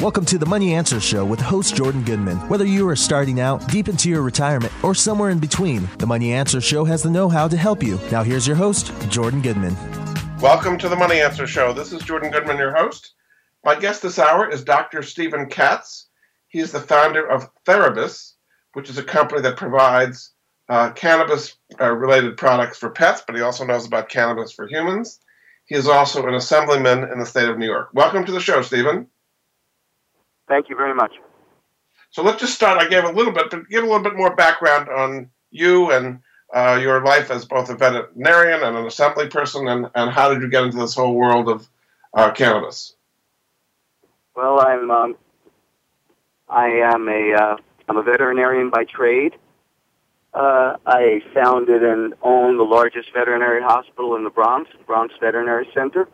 Welcome to the Money Answer Show with host Jordan Goodman. Whether you are starting out, deep into your retirement, or somewhere in between, the Money Answer Show has the know how to help you. Now, here's your host, Jordan Goodman. Welcome to the Money Answer Show. This is Jordan Goodman, your host. My guest this hour is Dr. Stephen Katz. He is the founder of Therabis, which is a company that provides uh, cannabis uh, related products for pets, but he also knows about cannabis for humans. He is also an assemblyman in the state of New York. Welcome to the show, Stephen. Thank you very much. So let's just start. I gave a little bit, but give a little bit more background on you and uh, your life as both a veterinarian and an assembly person, and, and how did you get into this whole world of uh, cannabis? Well, I'm um, I am a uh, I'm a veterinarian by trade. Uh, I founded and own the largest veterinary hospital in the Bronx, Bronx Veterinary Center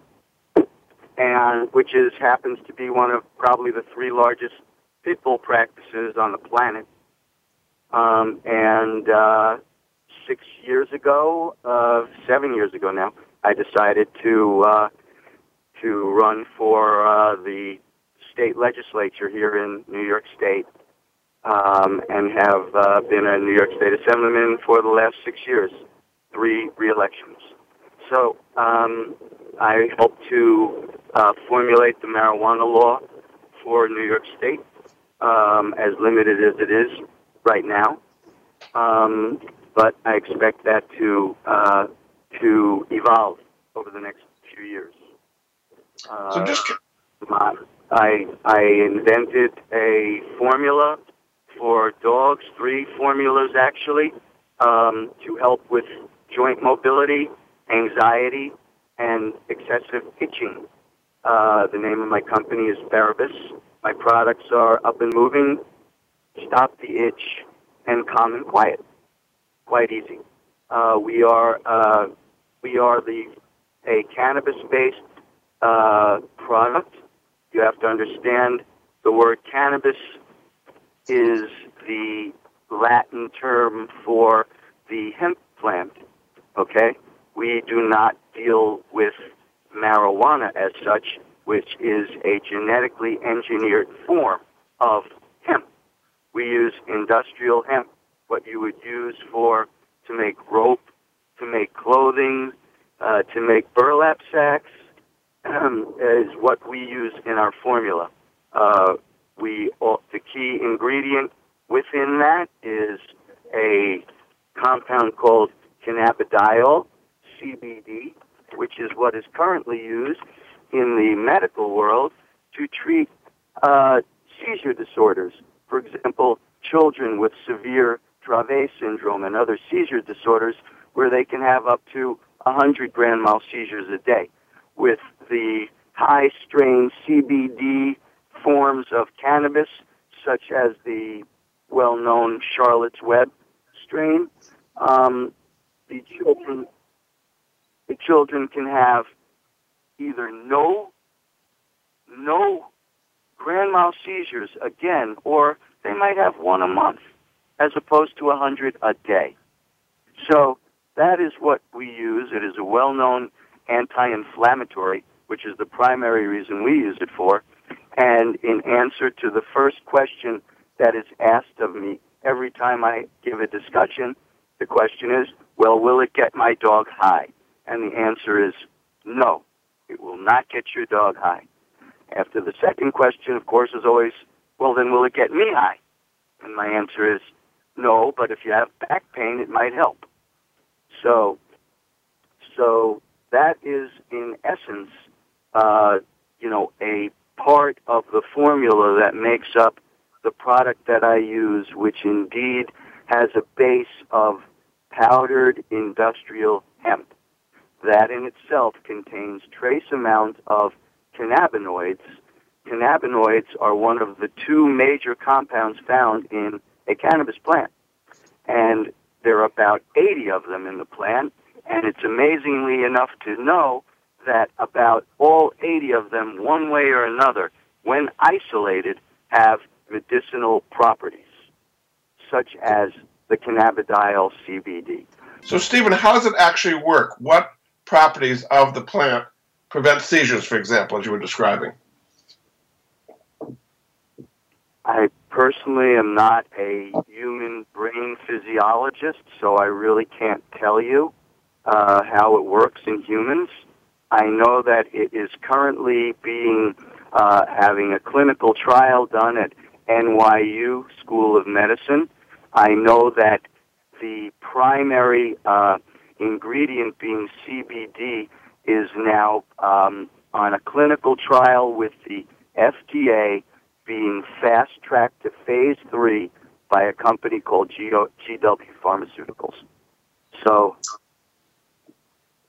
and which is happens to be one of probably the three largest pit bull practices on the planet. Um, and uh, six years ago, uh, seven years ago now, I decided to uh, to run for uh, the state legislature here in New York State, um, and have uh, been a New York State Assemblyman for the last six years, three re-elections. So um, I hope to uh, formulate the marijuana law for New York State, um, as limited as it is right now. Um, but I expect that to uh, to evolve over the next few years. Uh, so just I I invented a formula for dogs, three formulas actually, um, to help with joint mobility, anxiety, and excessive itching. Uh, the name of my company is Therabis. My products are Up and Moving, Stop the Itch, and Calm and Quiet. Quite easy. Uh, we are uh, we are the a cannabis-based uh, product. You have to understand the word cannabis is the Latin term for the hemp plant. Okay, we do not deal with marijuana as such, which is a genetically engineered form of hemp. We use industrial hemp, what you would use for to make rope, to make clothing, uh, to make burlap sacks, um, is what we use in our formula. Uh, we the key ingredient within that is a compound called cannabidiol, what is currently used in the medical world to treat uh, seizure disorders. For example, children with severe Dravet syndrome and other seizure disorders where they can have up to 100 grand mal seizures a day. With the high strain CBD forms of cannabis, such as the well known Charlotte's Web strain, um, children can have either no no grand mal seizures again, or they might have one a month as opposed to a hundred a day. So that is what we use. It is a well-known anti-inflammatory, which is the primary reason we use it for. And in answer to the first question that is asked of me every time I give a discussion, the question is, well, will it get my dog high? And the answer is no. It will not get your dog high. After the second question, of course, is always, well, then will it get me high? And my answer is no, but if you have back pain, it might help. So, so that is in essence, uh, you know, a part of the formula that makes up the product that I use, which indeed has a base of powdered industrial hemp that in itself contains trace amounts of cannabinoids, cannabinoids are one of the two major compounds found in a cannabis plant. And there are about 80 of them in the plant, and it's amazingly enough to know that about all 80 of them, one way or another, when isolated, have medicinal properties, such as the cannabidiol CBD. So, Stephen, how does it actually work? What properties of the plant prevent seizures, for example, as you were describing? I personally am not a human brain physiologist, so I really can't tell you uh, how it works in humans. I know that it is currently being uh, having a clinical trial done at NYU School of Medicine. I know that the primary uh, ingredient being CBD is now um, on a clinical trial with the FDA being fast tracked to phase three by a company called GW Pharmaceuticals. So,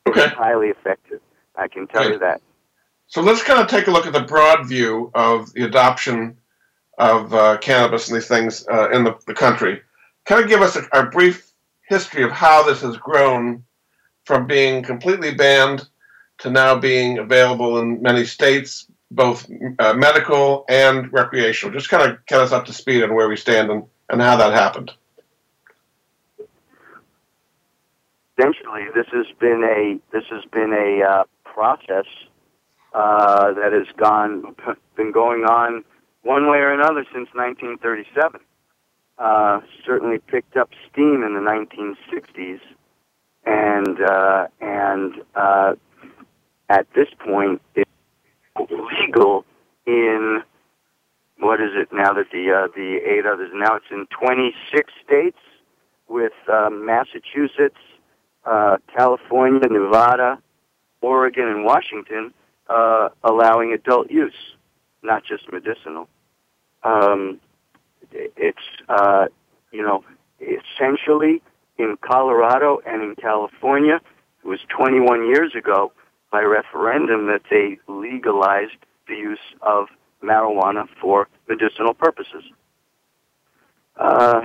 okay. highly effective. I can tell you that. So let's kind of take a look at the broad view of the adoption of uh, cannabis and these things uh, in the, the, country. Kind of give us a, a, brief history of how this has grown from being completely banned to now being available in many states, both uh, medical and recreational. Just kind of get us up to speed on where we stand and, and how that happened. Essentially, this has been a this has been a uh, process uh, that has gone been going on one way or another since 1937. Uh, certainly picked up steam in the 1960s, and uh, and uh, at this point, it's legal in what is it now that the uh, the eight others now it's in 26 states with uh, Massachusetts, uh, California, Nevada, Oregon, and Washington uh, allowing adult use, not just medicinal. Um, it's uh, you know essentially in Colorado and in California. It was 21 years ago by referendum that they legalized the use of marijuana for medicinal purposes. Uh,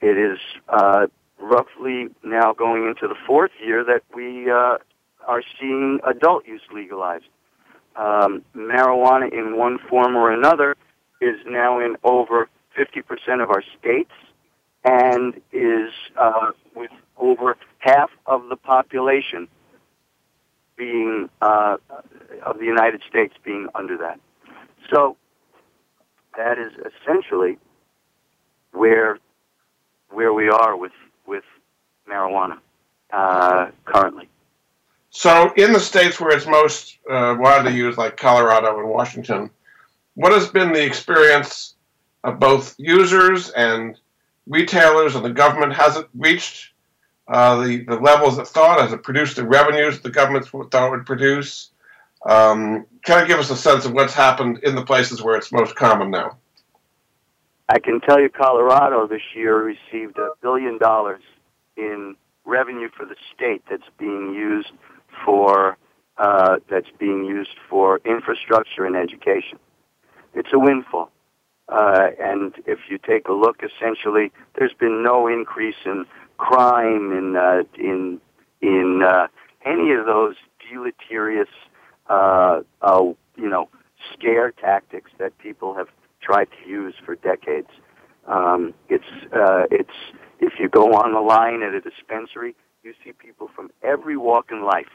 it is uh, roughly now going into the fourth year that we uh, are seeing adult use legalized. Um, marijuana in one form or another is now in over 50% of our states and is uh, with over half of the population being uh, of the United States being under that. So that is essentially where where we are with with marijuana uh, currently. So, in the states where it's most uh, widely used, like Colorado and Washington, what has been the experience of both users and retailers and the government? hasn't reached uh, the, the levels it thought? Has it produced the revenues the government thought it would produce? Um, kind of give us a sense of what's happened in the places where it's most common now. I can tell you Colorado this year received a billion dollars in revenue for the state that's being used for uh, that's being used for infrastructure and education. It's a windfall. Uh, and if you take a look, essentially, there's been no increase in crime in uh, in in uh, any of those deleterious, uh, uh, you know, scare tactics that people have tried to use for decades. Um, it's uh, it's if you go on the line at a dispensary, you see people from every walk in life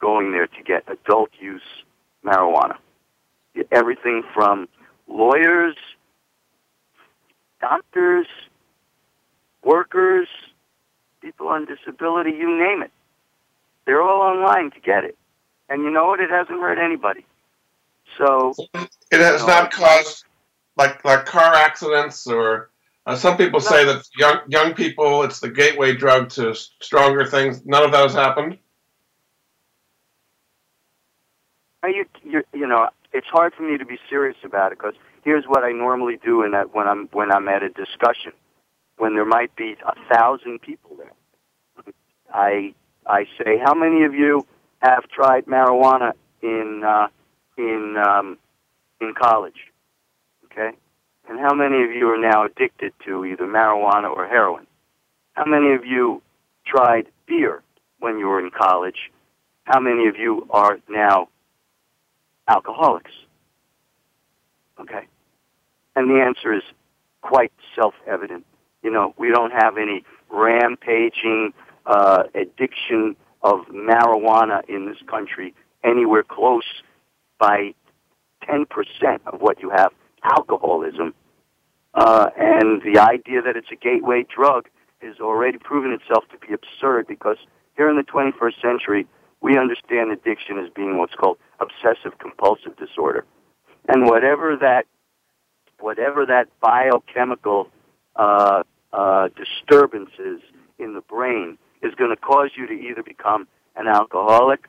going there to get adult use marijuana. Everything from lawyers, doctors, workers, people on disability, you name it. They're all online to get it. And you know what? It hasn't hurt anybody. So it has you know, not caused like like car accidents or uh, some people no. say that young young people it's the gateway drug to stronger things. None of that has happened. you, you, you know, it's hard for me to be serious about it because here's what I normally do in that when I'm when I'm at a discussion, when there might be a thousand people there. I I say, how many of you have tried marijuana in uh, in um, in college? Okay, and how many of you are now addicted to either marijuana or heroin? How many of you tried beer when you were in college? How many of you are now alcoholics? Okay, and the answer is quite self-evident. You know, we don't have any rampaging uh, addiction of marijuana in this country anywhere close by 10% of what you have alcoholism. Uh, and the idea that it's a gateway drug has already proven itself to be absurd because here in the 21st century, we understand addiction as being what's called obsessive compulsive disorder. And whatever that, whatever that biochemical uh, uh, disturbances in the brain is going to cause you to either become an alcoholic,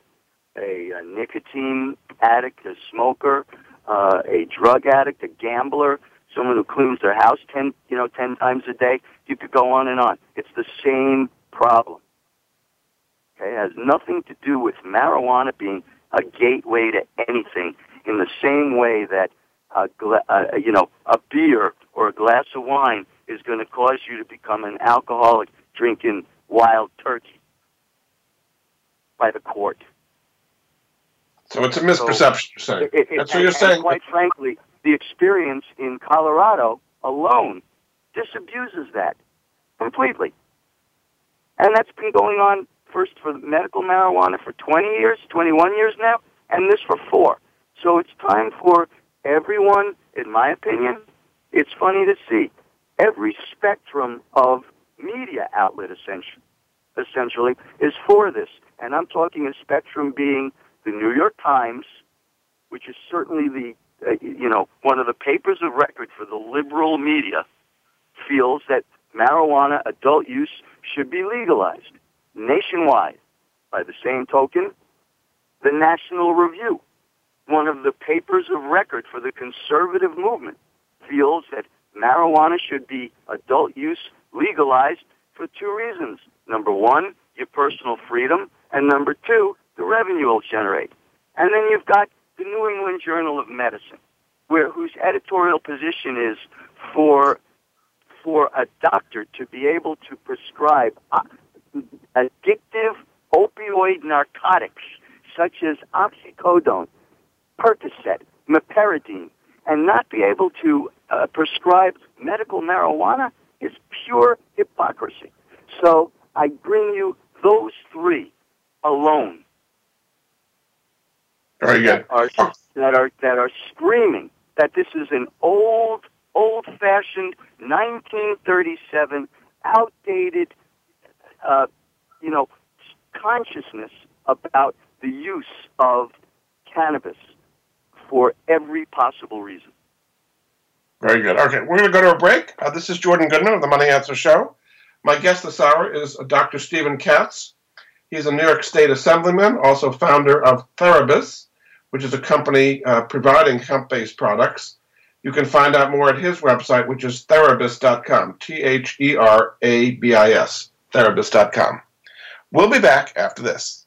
a, a nicotine addict, a smoker, uh, a drug addict, a gambler, someone who cleans their house ten, you know, ten times a day. You could go on and on. It's the same problem. Okay, it has nothing to do with marijuana being a gateway to anything. In the same way that, a gla- uh, you know, a beer or a glass of wine is going to cause you to become an alcoholic drinking wild turkey by the court. So it's a misperception, you're saying. It, it, That's and, what you're saying. quite frankly, the experience in Colorado alone disabuses that completely. And that's been going on first for medical marijuana for 20 years, 21 years now, and this for four. So it's time for everyone, in my opinion, it's funny to see every spectrum of media outlet essentially, essentially is for this. And I'm talking a spectrum being the New York Times, which is certainly the uh, you know one of the papers of record for the liberal media, feels that marijuana adult use should be legalized nationwide. By the same token, the National Review, one of the papers of record for the conservative movement, feels that marijuana should be adult use legalized for two reasons. Number one, your personal freedom, and number two, the revenue it will generate. And then you've got the New England Journal of Medicine, where whose editorial position is for for a doctor to be able to prescribe uh, addictive opioid narcotics such as oxycodone, Percocet, meperidine, and not be able to uh, prescribe medical marijuana is pure hypocrisy. So I bring you those three alone Very good. that are that are that are screaming that this is an old, old-fashioned 1937 outdated, uh, you know, consciousness about the use of cannabis for every possible reason. Very good. Okay, we're going to go to a break. Uh, this is Jordan Goodman of the Money Answer Show. My guest this hour is Dr. Stephen Katz. He's a New York State Assemblyman, also founder of Therabis, which is a company uh, providing hemp based products. You can find out more at his website, which is therabis.com. T H E R A B I S. Therabis.com. We'll be back after this.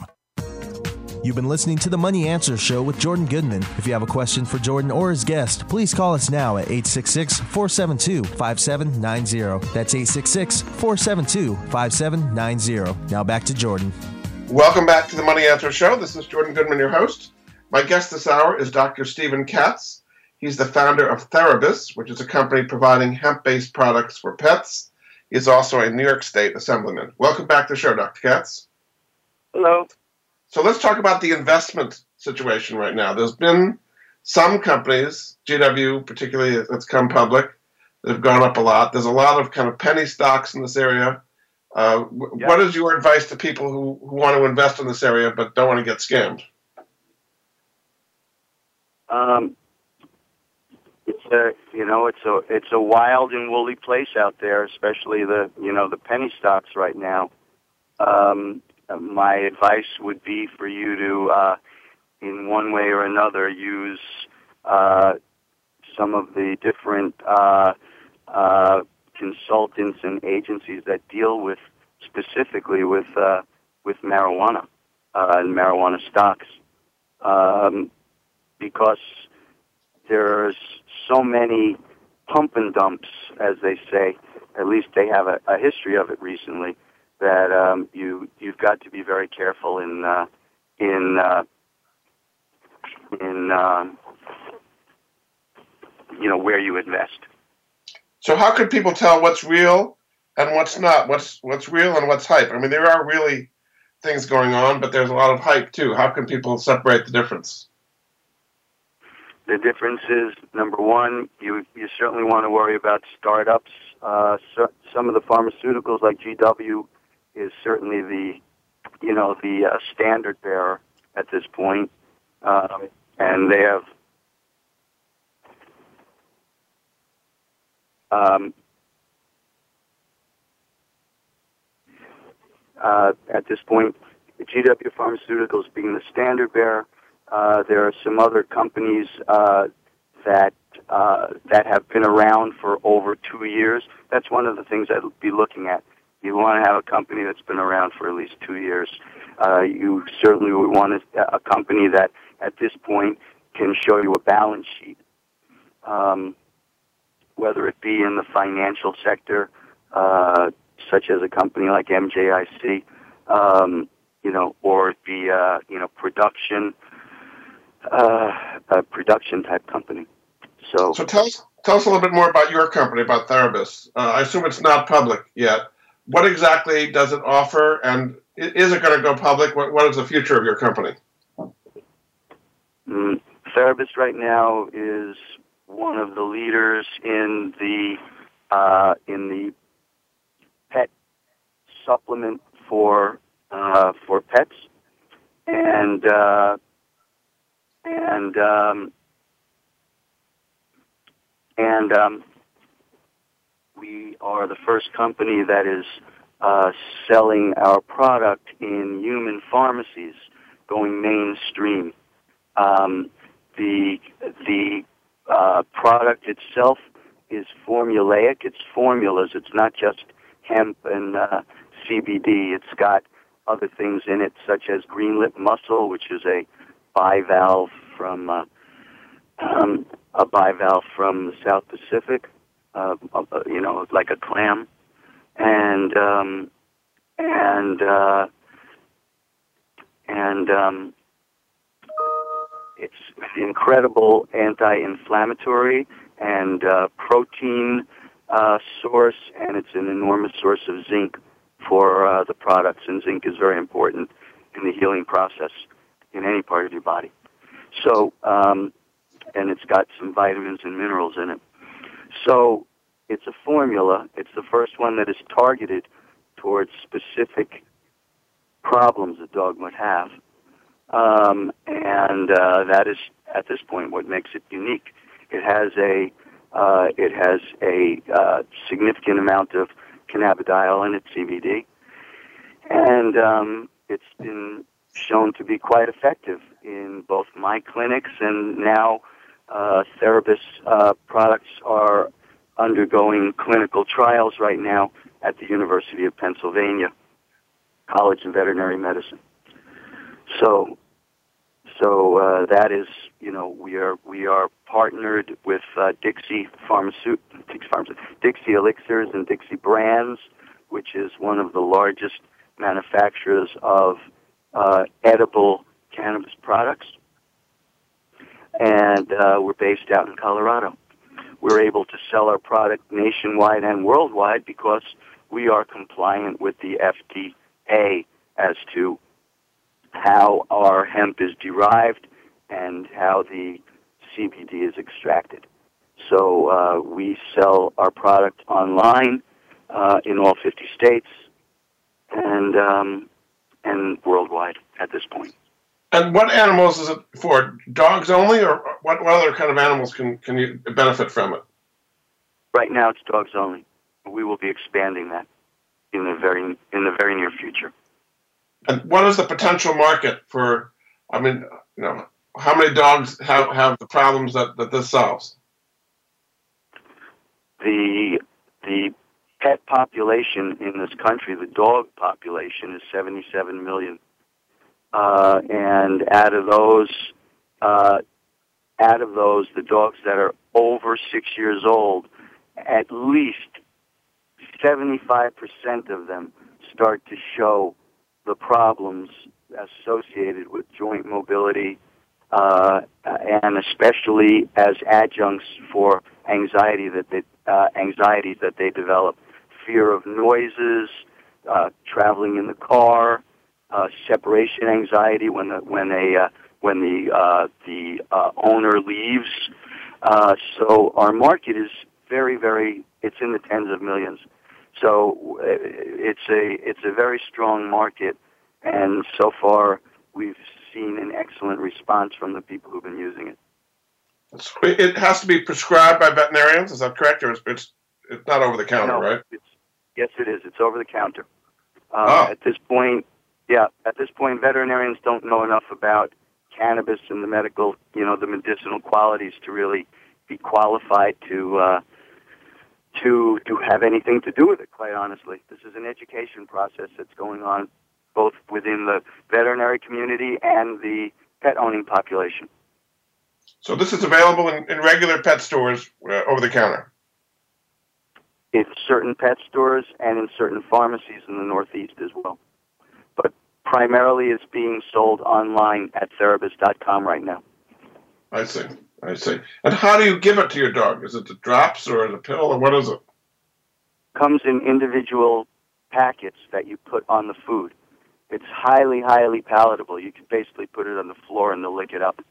You've been listening to the Money Answer Show with Jordan Goodman. If you have a question for Jordan or his guest, please call us now at 866 472 5790. That's 866 472 5790. Now back to Jordan. Welcome back to the Money Answer Show. This is Jordan Goodman, your host. My guest this hour is Dr. Stephen Katz. He's the founder of Therabis, which is a company providing hemp based products for pets. He's also a New York State Assemblyman. Welcome back to the show, Dr. Katz. Hello. So let's talk about the investment situation right now. There's been some companies, GW particularly, that's come public, that have gone up a lot. There's a lot of kind of penny stocks in this area. Uh, Yeah. What is your advice to people who, who want to invest in this area but don't want to get scammed? Um, it's a you know it's a it's a wild and woolly place out there, especially the you know the penny stocks right now. Um, my advice would be for you to, uh, in one way or another, use uh, some of the different uh, uh, consultants and agencies that deal with specifically with uh, with marijuana uh, and marijuana stocks. Um, because there's so many pump and dumps, as they say. At least they have a, a history of it recently. That um, you you've got to be very careful in uh, in uh, in um, you know where you invest. So how can people tell what's real and what's not? What's what's real and what's hype? I mean, there are really things going on, but there's a lot of hype too. How can people separate the difference? The difference is number one, you you certainly want to worry about startups. Uh, so, some of the pharmaceuticals like GW is certainly the you know the uh, standard bearer at this point, um, and they have um, uh, at this point, GW Pharmaceuticals being the standard bearer. Uh, there are some other companies uh, that uh, that have been around for over two years. That's one of the things I'd be looking at. You want to have a company that's been around for at least two years. Uh, you certainly would want a, a company that, at this point, can show you a balance sheet, um, whether it be in the financial sector, uh, such as a company like MJIC, um, you know, or it be uh, you know production uh, a production type company. So, So tell us tell us a little bit more about your company, about Therabis. Uh, I assume it's not public yet. What exactly does it offer, and is it going to go public? What, what is the future of your company? mm, Therabis right now is one of the leaders in the uh, in the pet supplement for uh, for pets, and uh, and um, and um, we are the first company that is uh, selling our product in human pharmacies, going mainstream. Um, the the uh, product itself is formulaic. It's formulas. It's not just hemp and uh, CBD. It's got other things in it, such as green lip mussel, which is a bivalve from uh, um, a bivalve from the South Pacific, uh, uh, you know, like a clam, and um, and uh, and um, it's an incredible anti-inflammatory and uh, protein uh, source, and it's an enormous source of zinc for uh, the products. And zinc is very important in the healing process in any part of your body. So, um, and it's got some vitamins and minerals in it. So, it's a formula. It's the first one that is targeted towards specific problems a dog might have. Um, and uh, that is, at this point, what makes it unique. It has a uh, it has a uh, significant amount of cannabidiol in its CBD, and um, it's been shown to be quite effective in both my clinics and now uh, Therabis uh, products are undergoing clinical trials right now at the University of Pennsylvania College of Veterinary Medicine. So, so uh, that is, you know, we are we are partnered with uh, Dixie Pharmaceut Dixie, Pharmaceut- Dixie Elixirs and Dixie Brands, which is one of the largest manufacturers of uh, edible cannabis products. And uh, we're based out in Colorado. We're able to sell our product nationwide and worldwide because we are compliant with the FDA as to how our hemp is derived and how the CBD is extracted. So uh, we sell our product online uh, in all 50 states and um, and worldwide at this point. And what animals is it for? Dogs only, or what, what other kind of animals can, can you benefit from it? Right now, it's dogs only. We will be expanding that in the very in the very near future. And what is the potential market for? I mean, you know, how many dogs have, have the problems that, that this solves? The the pet population in this country, the dog population, is 77 million. Uh, and out of those, uh, out of those, the dogs that are over six years old, at least 75% of them start to show the problems associated with joint mobility, uh, and especially as adjuncts for anxiety that they, uh, anxieties that they develop, fear of noises, uh, traveling in the car, uh, separation anxiety when the when a uh, when the uh, the uh, owner leaves. Uh, so our market is very very it's in the tens of millions. So uh, it's a it's a very strong market, and so far we've seen an excellent response from the people who've been using it. It has to be prescribed by veterinarians. Is that correct, or it's it's, it's not over the counter, no, right? yes, it is. It's over the counter. Uh, oh. At this point, yeah, at this point, veterinarians don't know enough about cannabis and the medical, you know, the medicinal qualities to really be qualified to uh, to to have anything to do with it. Quite honestly, this is an education process that's going on both within the veterinary community and the pet owning population. So this is available in, in regular pet stores uh, over the counter. In certain pet stores and in certain pharmacies in the Northeast as well primarily it's being sold online at therabis.com right now. I see. I see. And how do you give it to your dog? Is it the drops or the pill or what is it? Comes in individual packets that you put on the food. It's highly, highly palatable. You can basically put it on the floor and they'll lick it up.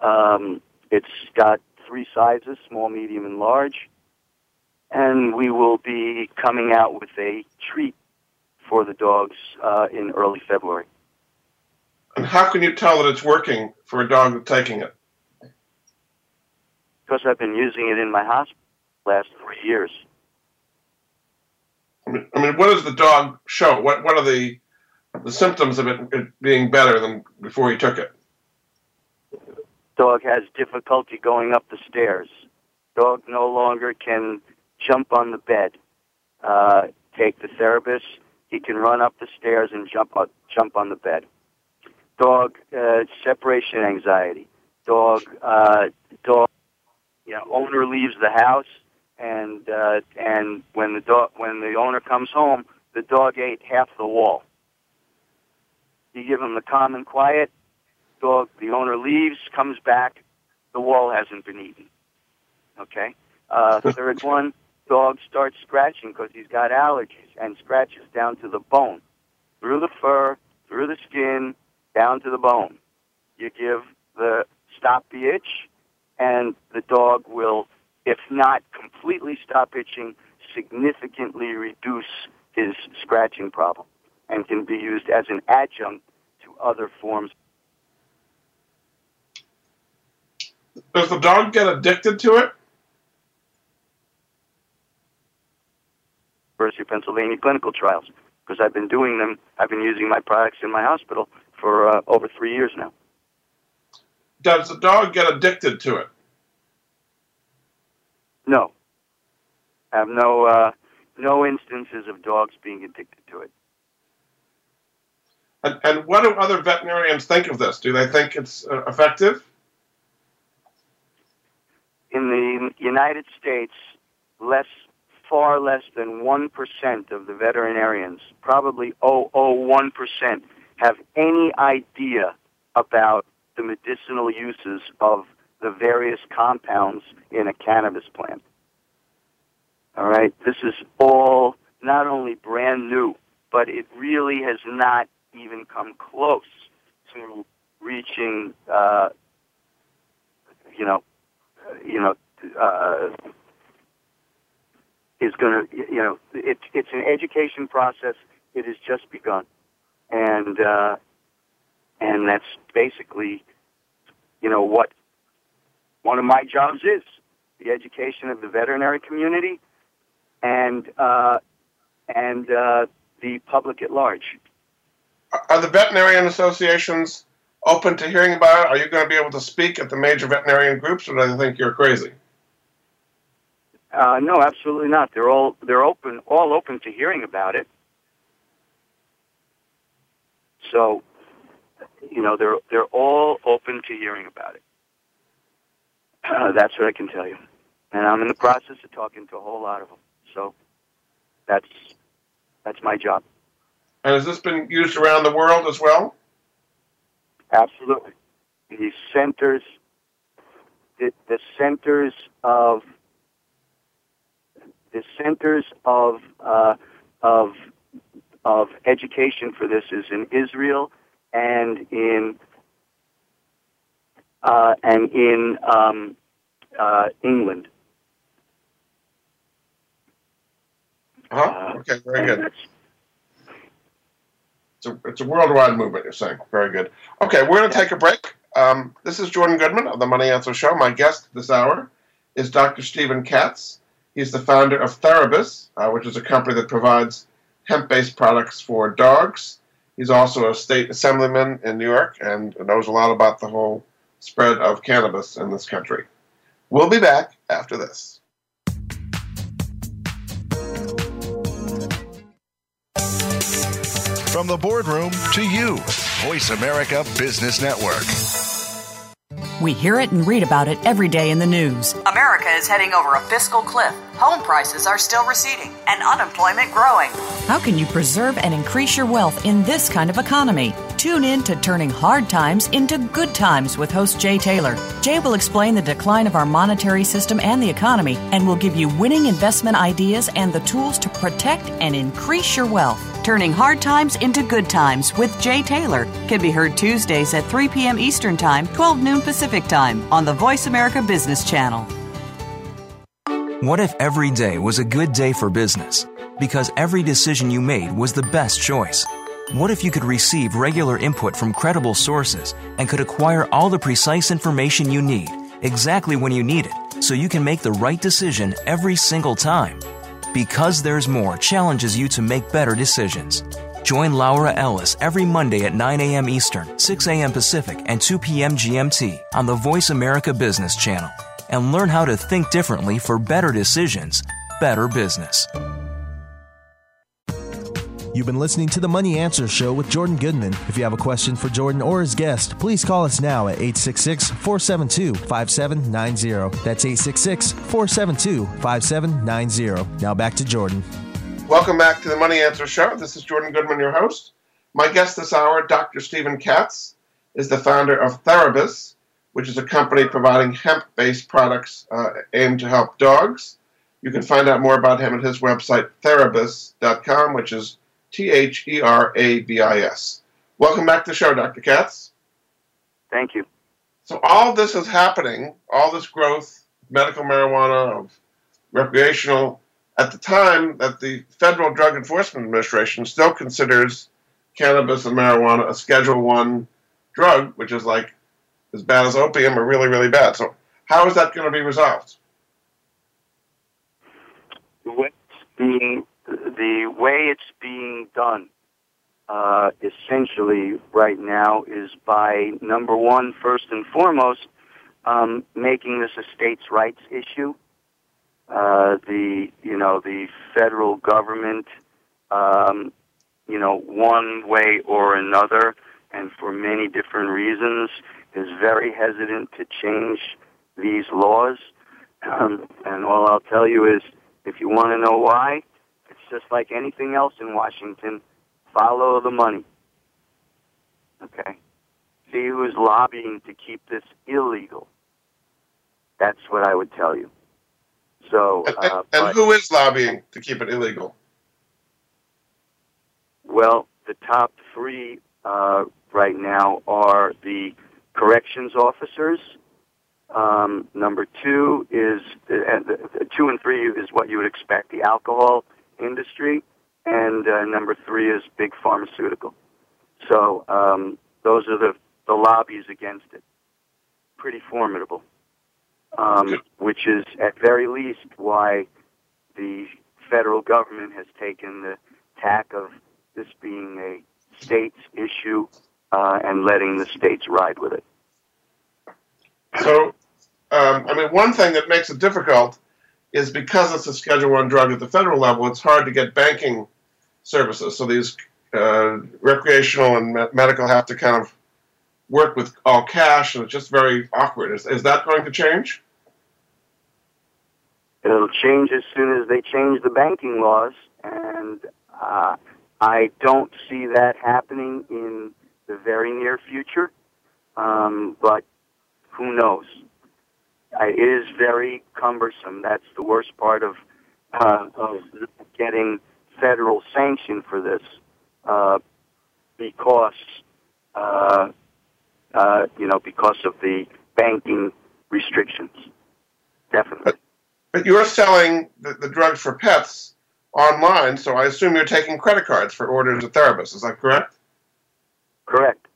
Um, it's got three sizes small, medium, and large. And we will be coming out with a treat for the dogs uh, in early February. And how can you tell that it's working for a dog that's taking it? Because I've been using it in my hospital the last three years. I mean, I mean, what does the dog show? What What are the the symptoms of it, it being better than before he took it? Dog has difficulty going up the stairs. Dog no longer can jump on the bed. Uh, take the Therabis he can run up the stairs and jump up, jump on the bed. Dog uh, separation anxiety. Dog uh, dog. You know, owner leaves the house, and uh, and when the dog when the owner comes home, the dog ate half the wall. You give him the calm and quiet. Dog. The owner leaves, comes back. The wall hasn't been eaten. Okay. Uh, third one dog starts scratching because he's got allergies and scratches down to the bone, through the fur, through the skin, down to the bone. You give the stop the itch, and the dog will, if not completely stop itching, significantly reduce his scratching problem and can be used as an adjunct to other forms. Does the dog get addicted to it? University of Pennsylvania clinical trials because I've been doing them. I've been using my products in my hospital for uh, over three years now. Does the dog get addicted to it? No. I have no uh, no instances of dogs being addicted to it. And, and what do other veterinarians think of this? Do they think it's uh, effective? In the United States, less far less than 1% of the veterinarians, probably 001%, have any idea about the medicinal uses of the various compounds in a cannabis plant. All right, this is all not only brand new, but it really has not even come close to reaching, uh, you know, you know, uh, is going to, you know, it, it's an education process. It has just begun, and uh, and that's basically, you know, what one of my jobs is: the education of the veterinary community, and uh, and uh, the public at large. Are the veterinarian associations open to hearing about it? Are you going to be able to speak at the major veterinarian groups, or do they think you're crazy? Uh, no, absolutely not. They're all they're open, all open to hearing about it. So, you know, they're they're all open to hearing about it. Uh, that's what I can tell you, and I'm in the process of talking to a whole lot of them. So, that's that's my job. And has this been used around the world as well? Absolutely. The centers, the, the centers of the centers of uh, of of education for this is in Israel and in uh, and in um, uh, England. Uh-huh. Okay, very good. It's a, it's a worldwide movement, you're saying. Very good. Okay, we're going to take a break. Um, this is Jordan Goodman of the Money Answer Show. My guest this hour is Dr. Stephen Katz. He's the founder of Therabis, uh, which is a company that provides hemp-based products for dogs. He's also a state assemblyman in New York and knows a lot about the whole spread of cannabis in this country. We'll be back after this. From the boardroom to you, Voice America Business Network. We hear it and read about it every day in the news. America is heading over a fiscal cliff. Home prices are still receding and unemployment growing. How can you preserve and increase your wealth in this kind of economy? Tune in to Turning Hard Times into Good Times with host Jay Taylor. Jay will explain the decline of our monetary system and the economy and will give you winning investment ideas and the tools to protect and increase your wealth. Turning Hard Times into Good Times with Jay Taylor can be heard Tuesdays at 3 p.m. Eastern Time, 12 noon Pacific Time on the Voice America Business Channel. What if every day was a good day for business? Because every decision you made was the best choice. What if you could receive regular input from credible sources and could acquire all the precise information you need exactly when you need it so you can make the right decision every single time? Because There's More challenges you to make better decisions. Join Laura Ellis every Monday at 9 a.m. Eastern, 6 a.m. Pacific, and 2 p.m. GMT on the Voice America Business Channel and learn how to think differently for better decisions, better business. You've been listening to the Money Answer Show with Jordan Goodman. If you have a question for Jordan or his guest, please call us now at 866 472 5790. That's 866 472 5790. Now back to Jordan. Welcome back to the Money Answer Show. This is Jordan Goodman, your host. My guest this hour, Dr. Stephen Katz, is the founder of Therabis, which is a company providing hemp based products uh, aimed to help dogs. You can find out more about him at his website, therabis.com, which is T H E R A B I S. Welcome back to the show, Dr. Katz. Thank you. So, all this is happening, all this growth, medical marijuana, of recreational, at the time that the Federal Drug Enforcement Administration still considers cannabis and marijuana a Schedule One drug, which is like as bad as opium or really, really bad. So, how is that going to be resolved? What's being the way it's being done uh, essentially right now is by number one, first and foremost, um, making this a states' rights issue. Uh, the you know the federal government, um, you know, one way or another, and for many different reasons, is very hesitant to change these laws. Um, and all I'll tell you is, if you want to know why, just like anything else in Washington, follow the money. Okay? See who is lobbying to keep this illegal. That's what I would tell you. So, And, uh, and but- who is lobbying to keep it illegal? Well, the top three uh, right now are the corrections officers. Um, number two is uh, uh, two and three is what you would expect the alcohol industry, and uh, number three is big pharmaceutical. So um, those are the the lobbies against it. Pretty formidable. Um, which is at very least why the federal government has taken the tack of this being a states issue uh, and letting the states ride with it. So, um, I mean, one thing that makes it difficult is because it's a Schedule One drug at the federal level. It's hard to get banking services. So these uh, recreational and me- medical have to kind of work with all cash, and it's just very awkward. Is, is that going to change? It'll change as soon as they change the banking laws, and uh, I don't see that happening in the very near future. Um, but who knows? Uh, it is very cumbersome. That's the worst part of uh, of getting federal sanction for this, uh, because uh, uh, you know because of the banking restrictions. Definitely. But you're selling the, the drugs for pets online, so I assume you're taking credit cards for orders of Therabis. Is that correct? Correct.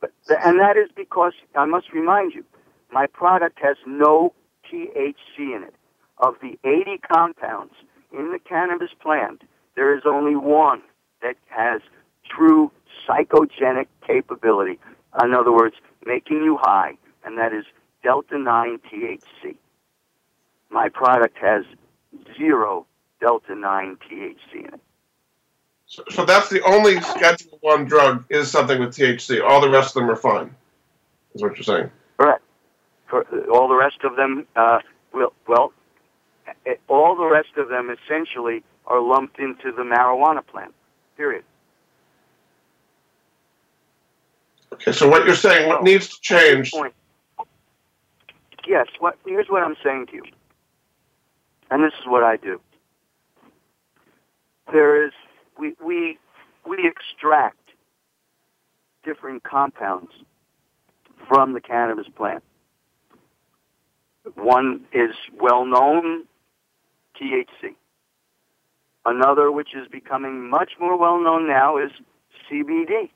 But, and that is because, I must remind you, my product has no THC in it. Of the 80 compounds in the cannabis plant, there is only one that has true psychogenic capability. In other words, making you high, and that is Delta 9 THC. My product has zero Delta 9 THC in it. So, so that's the only Schedule One drug is something with THC. All the rest of them are fine. Is what you're saying? For all the rest of them, uh, will well, eh, all the rest of them essentially are lumped into the marijuana plant. Period. Okay. So what you're saying, what needs to change? Yes. What? Here's what I'm saying to you, and this is what I do. There is we we we extract different compounds from the cannabis plant. One is well known, THC. Another, which is becoming much more well known now, is CBD.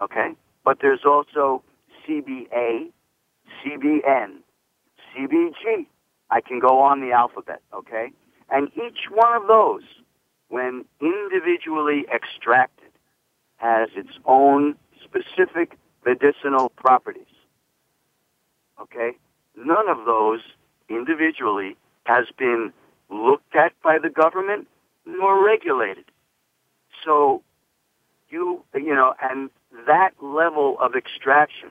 Okay? But there's also CBA, CBN, CBG. I can go on the alphabet, okay? And each one of those, when individually extracted, has its own specific medicinal properties. Okay? None of those individually has been looked at by the government nor regulated. So you you know, and that level of extraction,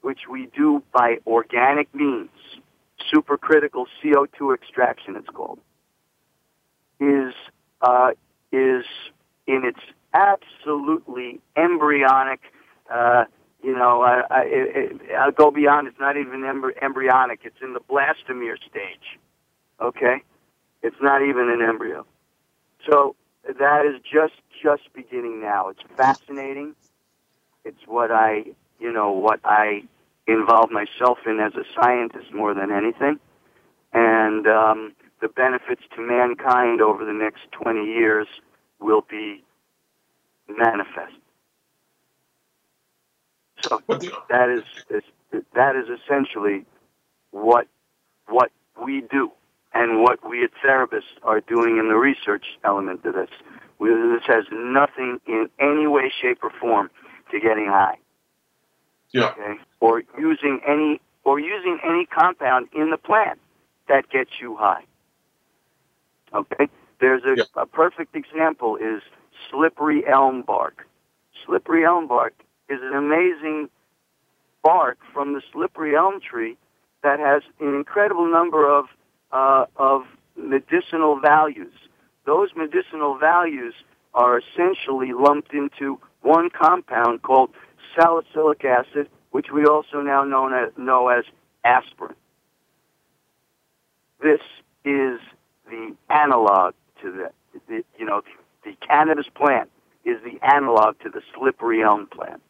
which we do by organic means, supercritical CO2 extraction, it's called, is uh, is in its absolutely embryonic. Uh, you know, I, I, it, I'll go beyond. It's not even embry- embryonic. It's in the blastomere stage. Okay, it's not even an embryo. So that is just just beginning now. It's fascinating. It's what I, you know, what I involve myself in as a scientist more than anything, and um, the benefits to mankind over the next 20 years will be manifest. So that is, that is essentially what what we do and what we at Therabis are doing in the research element of this. We, this has nothing in any way, shape, or form to getting high. Yeah. Okay. Or using any or using any compound in the plant that gets you high. Okay. There's a, a perfect example is slippery elm bark. Slippery elm bark is an amazing bark from the slippery elm tree that has an incredible number of uh, of medicinal values. Those medicinal values are essentially lumped into one compound called salicylic acid, which we also now know as, know as aspirin. this is the analog to the, the you know, the, the cannabis plant is the analog to the slippery elm plant.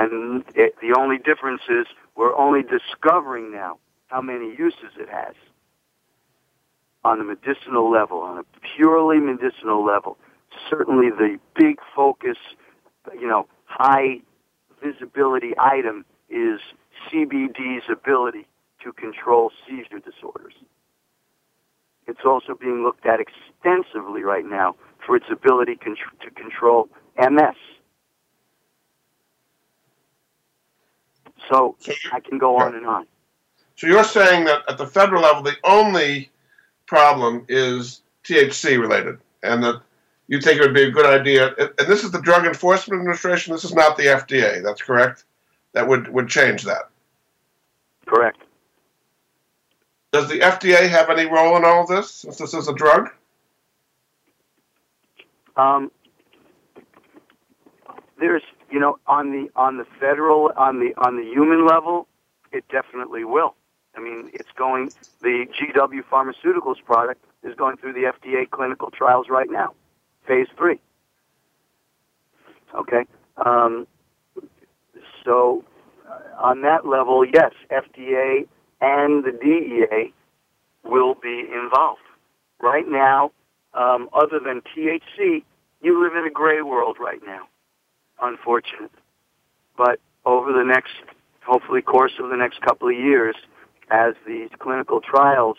And it, the only difference is we're only discovering now how many uses it has on a medicinal level, on a purely medicinal level. Certainly the big focus, you know, high visibility item is CBD's ability to control seizure disorders. It's also being looked at extensively right now for its ability con- to control MS. So I can go on and on. So you're saying that at the federal level, the only problem is THC related, and that you think it would be a good idea. And this is the Drug Enforcement Administration. This is not the FDA. That's correct. That would would change that. Correct. Does the FDA have any role in all this, since this is a drug? Um, there's, you know, on the on the federal on the on the human level, it definitely will. I mean, it's going. The GW Pharmaceuticals product is going through the FDA clinical trials right now, phase three. Okay, um, so uh, on that level, yes, FDA and the DEA will be involved. Right now, um, other than THC, you live in a gray world right now, unfortunately. But over the next, hopefully, course of the next couple of years, as these clinical trials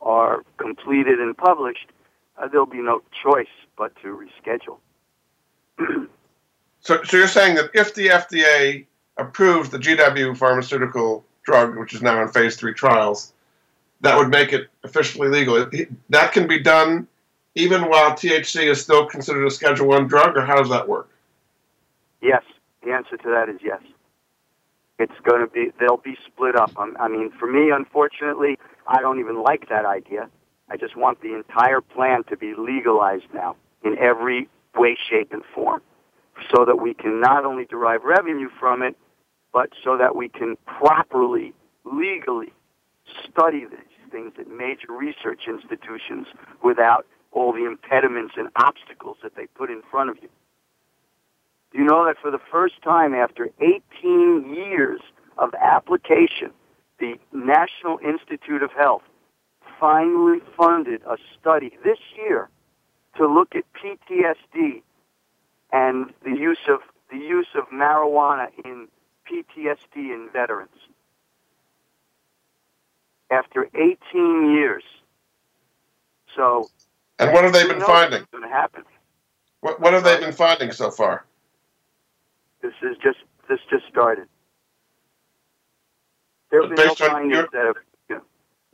are completed and published, uh, there'll be no choice but to reschedule. so, so you're saying that if the FDA approves the GW pharmaceutical drug, which is now in phase three trials, that would make it officially legal. That can be done even while THC is still considered a Schedule One drug, or how does that work? Yes, the answer to that is yes. It's going to be they'll be split up. Um, I mean, for me, unfortunately, I don't even like that idea. I just want the entire plan to be legalized now in every way, shape, and form, so that we can not only derive revenue from it, but so that we can properly, legally study these things at major research institutions without all the impediments and obstacles that they put in front of you. Do you know that for the first time after 18 years of application, the National Institute of Health finally funded a study this year to look at PTSD and the use of the use of marijuana in PTSD in veterans. After 18 years. So. And what have they been finding? Going to happen. What, what have they been finding so far? This is just this just started. There have been no findings that have. You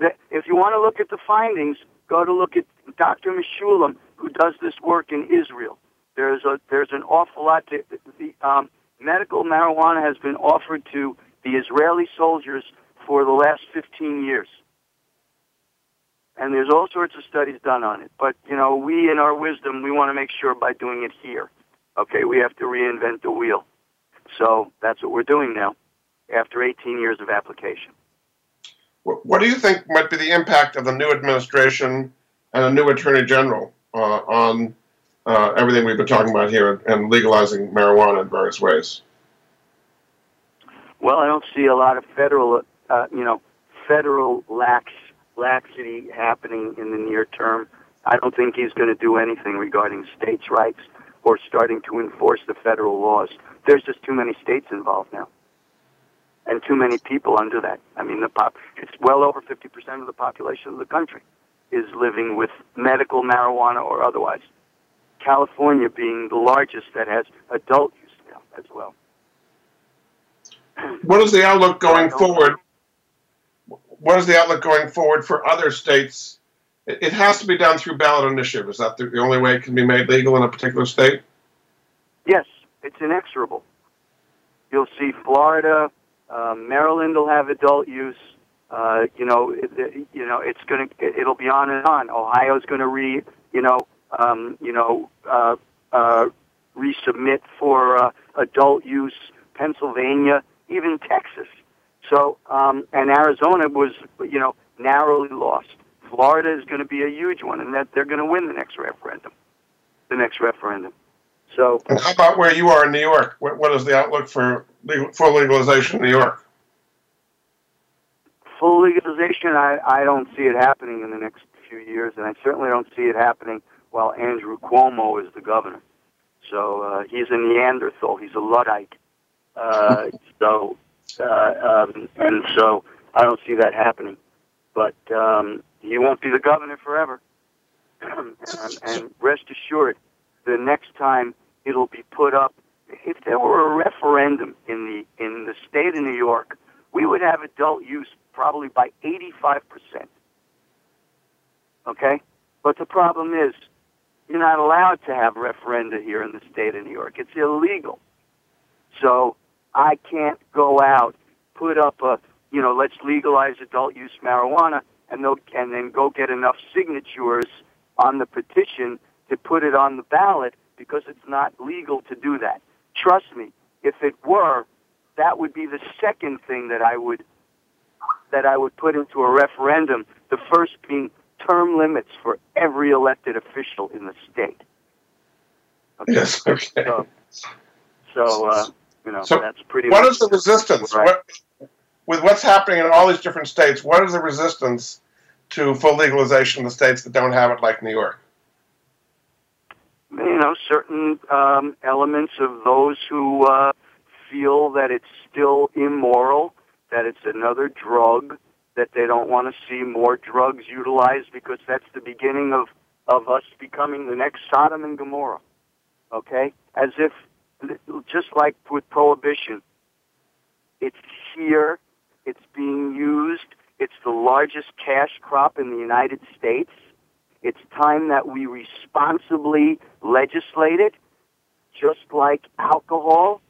know, if you want to look at the findings, go to look at Dr. Mechoulam, who does this work in Israel. There's a there's an awful lot. To, the um, medical marijuana has been offered to the Israeli soldiers for the last 15 years. And there's all sorts of studies done on it. But, you know, we in our wisdom, we want to make sure by doing it here. Okay, we have to reinvent the wheel. So that's what we're doing now after 18 years of application. What do you think might be the impact of the new administration and a new attorney general uh, on uh, everything we've been talking about here and legalizing marijuana in various ways? Well, I don't see a lot of federal, uh, you know, federal lax laxity happening in the near term. I don't think he's going to do anything regarding states' rights or starting to enforce the federal laws. There's just too many states involved now, and too many people under that. I mean, the pop it's well over 50% of the population of the country is living with medical marijuana or otherwise. California being the largest that has adult use now as well. What is the outlook going forward? What is the outlook going forward for other states? It has to be done through ballot initiative. Is that the only way it can be made legal in a particular state? Yes, it's inexorable. You'll see Florida, uh, Maryland will have adult use. Uh, you know, it, it, you know, it's gonna, it, it'll be on and on. Ohio's going to re, you know, um, you know, uh, uh, resubmit for uh, adult use. Pennsylvania, even Texas. So, um, and Arizona was, you know, narrowly lost. Florida is going to be a huge one, and that they're going to win the next referendum. The next referendum. So, and how about where you are in New York? what, what is the outlook for legal, full legalization in New York? Full legalization, I, I don't see it happening in the next few years, and I certainly don't see it happening while Andrew Cuomo is the governor. So uh, he's a Neanderthal. He's a Luddite. Uh, so uh, um, and so I don't see that happening. But um, he won't be the governor forever. and, and rest assured, the next time it'll be put up, if there were a referendum in the in the state of New York, we would have adult use probably by 85 percent. Okay, but the problem is you're not allowed to have referenda here in the state of New York. It's illegal. So I can't go out, put up a, you know, let's legalize adult use marijuana, and, and then go get enough signatures on the petition to put it on the ballot because it's not legal to do that. Trust me, if it were, that would be the second thing that I would that I would put into a referendum. The first being term limits for every elected official in the state. Okay? Yes. Okay. So, so uh, you know, so that's pretty. What is the resistance? Right. What, with what's happening in all these different states, what is the resistance to full legalization in the states that don't have it, like New York? You know, certain um, elements of those who uh, feel that it's still immoral, that it's another drug, that they don't want to see more drugs utilized because that's the beginning of, of us becoming the next Sodom and Gomorrah. Okay? As if just like with prohibition, it's here, it's being used, it's the largest cash crop in the United States. It's time that we responsibly legislate it, just like alcohol,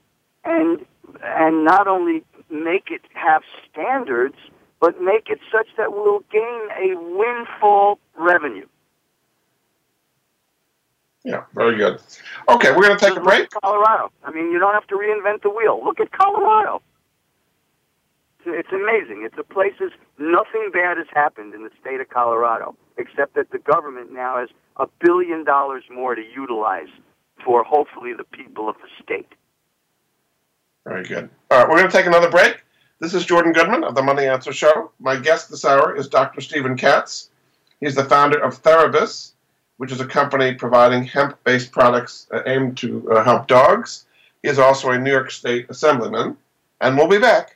and and not only make it have standards, but make it such that we'll gain a windfall revenue. Yeah, very good. Okay, we're going to take a break. Colorado. I mean, you don't have to reinvent the wheel. Look at Colorado. It's amazing. It's a places nothing bad has happened in the state of Colorado, except that the government now has a billion dollars more to utilize for hopefully the people of the state. Very good. All right, we're going to take another break. This is Jordan Goodman of the Money Answer Show. My guest this hour is Dr. Stephen Katz. He's the founder of Therabis, which is a company providing hemp based products aimed to uh, help dogs. He is also a New York State Assemblyman. And we'll be back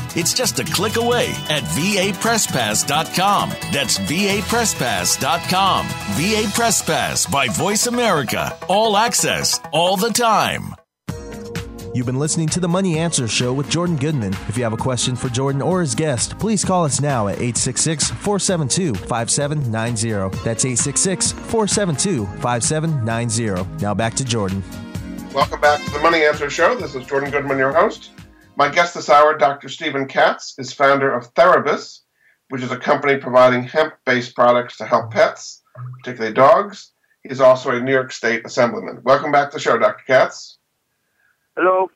It's just a click away at vapresspass.com. That's vapresspass.com. VA Press Pass by Voice America. All access, all the time. You've been listening to the Money Answer Show with Jordan Goodman. If you have a question for Jordan or his guest, please call us now at 866 472 5790. That's 866 472 5790. Now back to Jordan. Welcome back to the Money Answer Show. This is Jordan Goodman, your host. My guest this hour, Dr. Stephen Katz, is founder of Therabis, which is a company providing hemp based products to help pets, particularly dogs. He's also a New York State Assemblyman. Welcome back to the show, Dr. Katz. Hello.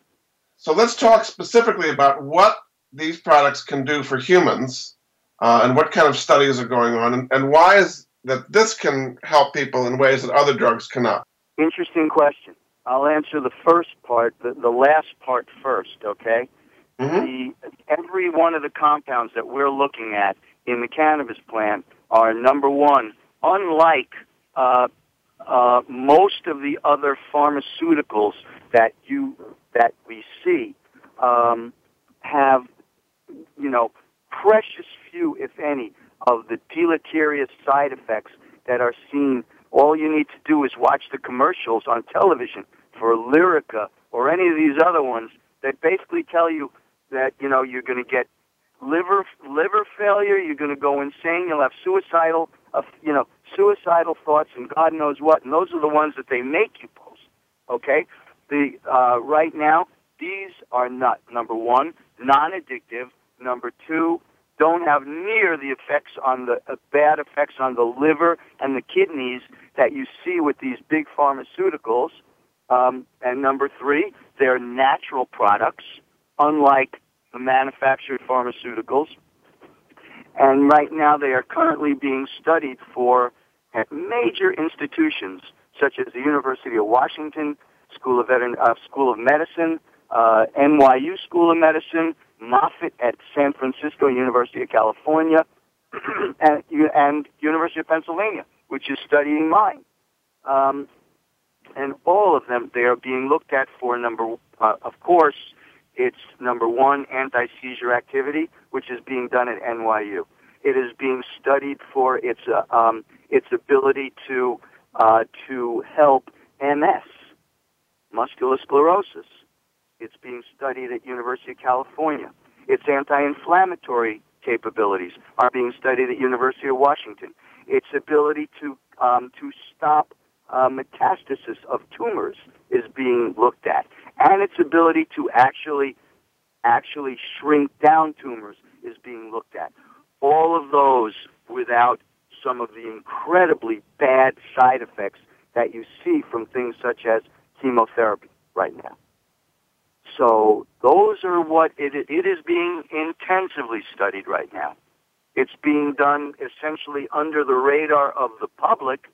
So let's talk specifically about what these products can do for humans uh, and what kind of studies are going on and, and why is that this can help people in ways that other drugs cannot. Interesting question. I'll answer the first part, the, the last part first, okay? Mm-hmm. The, every one of the compounds that we're looking at in the cannabis plant are number one, unlike uh, uh, most of the other pharmaceuticals that you that we see um, have you know precious few, if any, of the deleterious side effects that are seen. All you need to do is watch the commercials on television for Lyrica or any of these other ones that basically tell you that you know you're going to get liver liver failure, you're going to go insane, you'll have suicidal uh, you know, suicidal thoughts and God knows what, and those are the ones that they make you post. Okay, the uh, right now these are not number one, non-addictive. Number two, don't have near the effects on the uh, bad effects on the liver and the kidneys that you see with these big pharmaceuticals. Um, and number three, they're natural products, unlike the manufactured pharmaceuticals. And right now, they are currently being studied for at major institutions such as the University of Washington School of, Veteran, uh, School of Medicine, uh, NYU School of Medicine, Moffitt at San Francisco University of California, and, and University of Pennsylvania, which is studying mine. Um, and all of them, they are being looked at for number, uh, of course, it's number one, anti-seizure activity, which is being done at NYU. It is being studied for its uh, um, its ability to uh, to help MS, muscular sclerosis. It's being studied at University of California. Its anti-inflammatory capabilities are being studied at University of Washington. Its ability to um, to stop uh, metastasis of tumors is being looked at, and its ability to actually actually shrink down tumors is being looked at. All of those without some of the incredibly bad side effects that you see from things such as chemotherapy right now. So those are what it, it is being intensively studied right now. It's being done essentially under the radar of the public,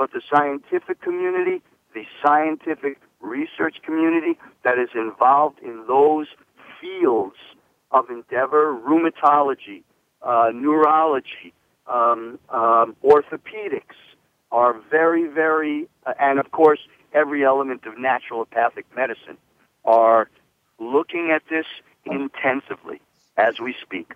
but the scientific community, the scientific research community that is involved in those fields of endeavor, rheumatology, uh, neurology, um, um, orthopedics, are very, very, uh, and of course, every element of naturopathic medicine are looking at this intensively as we speak.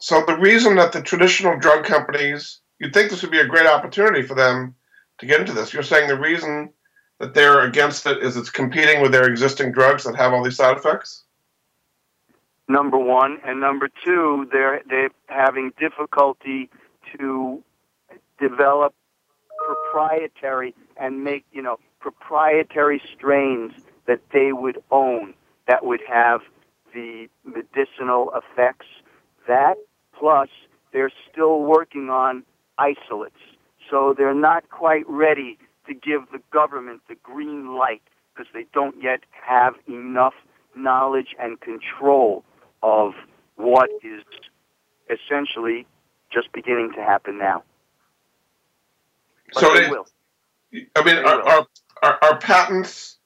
So the reason that the traditional drug companies, you'd think this would be a great opportunity for them to get into this. You're saying the reason that they're against it is it's competing with their existing drugs that have all these side effects? Number one. And number two, they're, they're having difficulty to develop proprietary and make, you know, proprietary strains that they would own that would have the medicinal effects. That plus they're still working on isolates. So they're not quite ready to give the government the green light because they don't yet have enough knowledge and control of what is essentially just beginning to happen now. But so they. I mean, are, are, are, are patents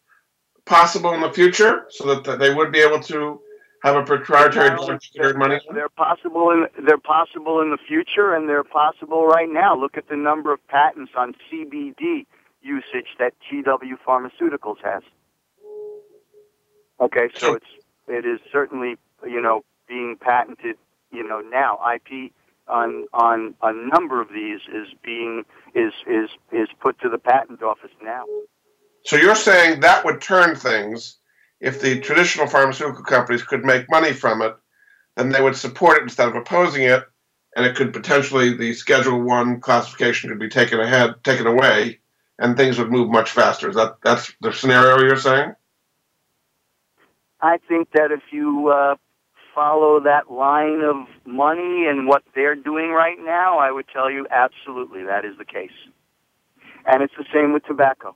possible in the future so that they would be able to have a proprietary drug to earn money? They're possible in they're possible in the future, and they're possible right now. Look at the number of patents on CBD usage that GW Pharmaceuticals has. Okay, so it's it is certainly you know being patented you know now IP on on a number of these is being is is is put to the patent office now. So you're saying that would turn things if the traditional pharmaceutical companies could make money from it, then they would support it instead of opposing it, and it could potentially the Schedule One classification could be taken ahead, taken away, and things would move much faster. Is that that's the scenario you're saying? I think that if you uh, follow that line of money and what they're doing right now, I would tell you absolutely that is the case. And it's the same with tobacco.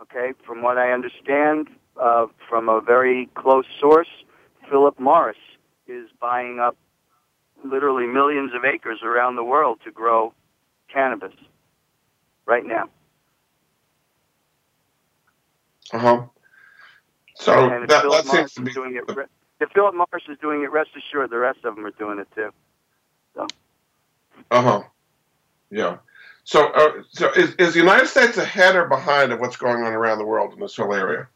Okay, from what I understand uh, from a very close source, Philip Morris is buying up literally millions of acres around the world to grow cannabis right now. Uh huh. So and if that, Philip that Morris seems to is be. doing it, if Philip Morris is doing it, rest assured the rest of them are doing it too. So Uh huh. Yeah. So, uh, so is, is the United States ahead or behind of what's going on around the world in this whole area?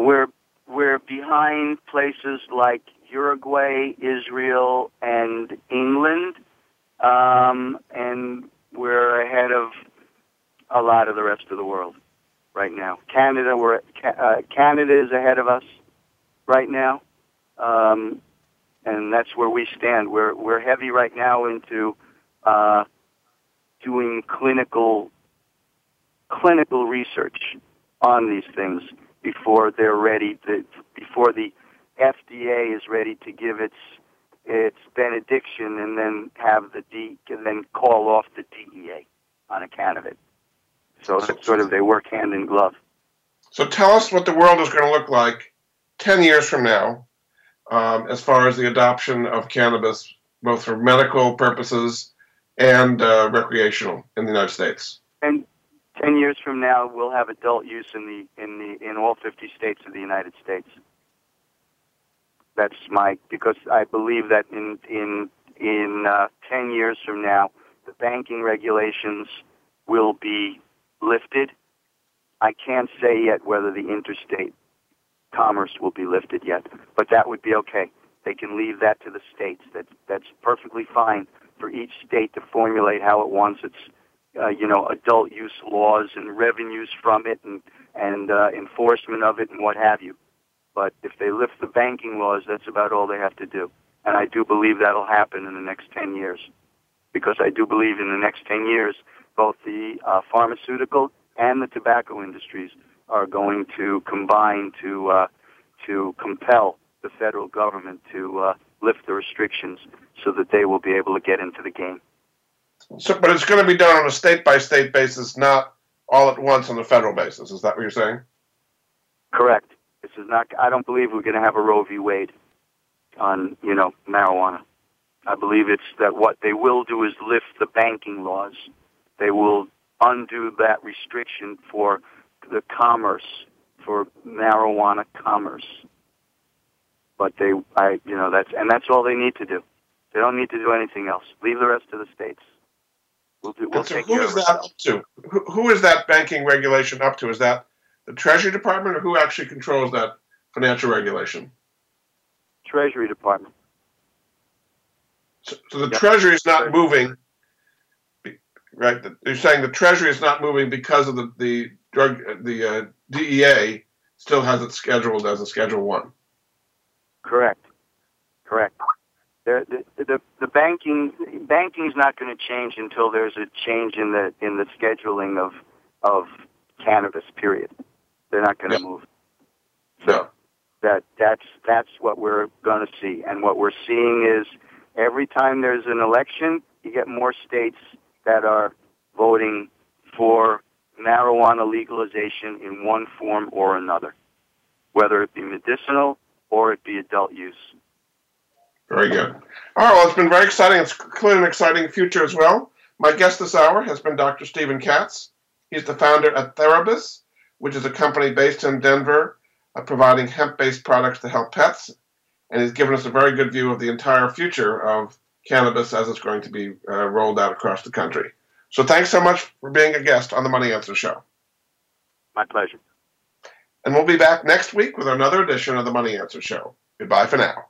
We're we're behind places like Uruguay, Israel, and England, um, and we're ahead of a lot of the rest of the world right now. Canada, we're uh, Canada is ahead of us right now. Um, and that's where we stand. We're we're heavy right now into uh, doing clinical clinical research on these things before they're ready to before the FDA is ready to give its its benediction and then have the D and then call off the DEA on account of it. So sort of they work hand in glove. So tell us what the world is going to look like ten years from now, um, as far as the adoption of cannabis, both for medical purposes and uh, recreational in the United States. And ten years from now, we'll have adult use in the in the in all fifty states of the United States. That's my because I believe that in in in uh, ten years from now, the banking regulations will be lifted. I can't say yet whether the interstate commerce will be lifted yet, but that would be okay. They can leave that to the states. That that's perfectly fine for each state to formulate how it wants its uh, you know adult use laws and revenues from it and and uh, enforcement of it and what have you. But if they lift the banking laws, that's about all they have to do. And I do believe that'll happen in the next 10 years. Because I do believe in the next 10 years, both the uh, pharmaceutical and the tobacco industries are going to combine to, uh, to compel the federal government to uh, lift the restrictions so that they will be able to get into the game. So, but it's going to be done on a state by state basis, not all at once on a federal basis. Is that what you're saying? Correct. This is not. I don't believe we're going to have a Roe v. Wade on you know marijuana. I believe it's that what they will do is lift the banking laws. They will undo that restriction for the commerce for marijuana commerce. But they, I, you know, that's and that's all they need to do. They don't need to do anything else. Leave the rest to the states. We'll do. We'll so who is that up to? Who, who is that banking regulation up to? Is that the Treasury Department, or who actually controls that financial regulation? Treasury Department. So, so the Yep. Treasury is not moving, right? You're saying the Treasury is not moving because of the the drug the uh, DEA still has it scheduled as a Schedule One. Correct. Correct. The, the, the, banking banking is not going to change until there's a change in the in the scheduling of of cannabis. Period. They're not going to Yeah. move. So That that's that's what we're going to see, and what we're seeing is every time there's an election, you get more states that are voting for marijuana legalization in one form or another, whether it be medicinal or it be adult use. Very good. All right. Well, it's been very exciting. It's clearly an exciting future as well. My guest this hour has been Dr. Stephen Katz. He's the founder at Therabis, which is a company based in Denver, uh, providing hemp-based products to help pets, and he's given us a very good view of the entire future of cannabis as it's going to be uh, rolled out across the country. So thanks so much for being a guest on the Money Answer Show. My pleasure. And we'll be back next week with another edition of the Money Answer Show. Goodbye for now.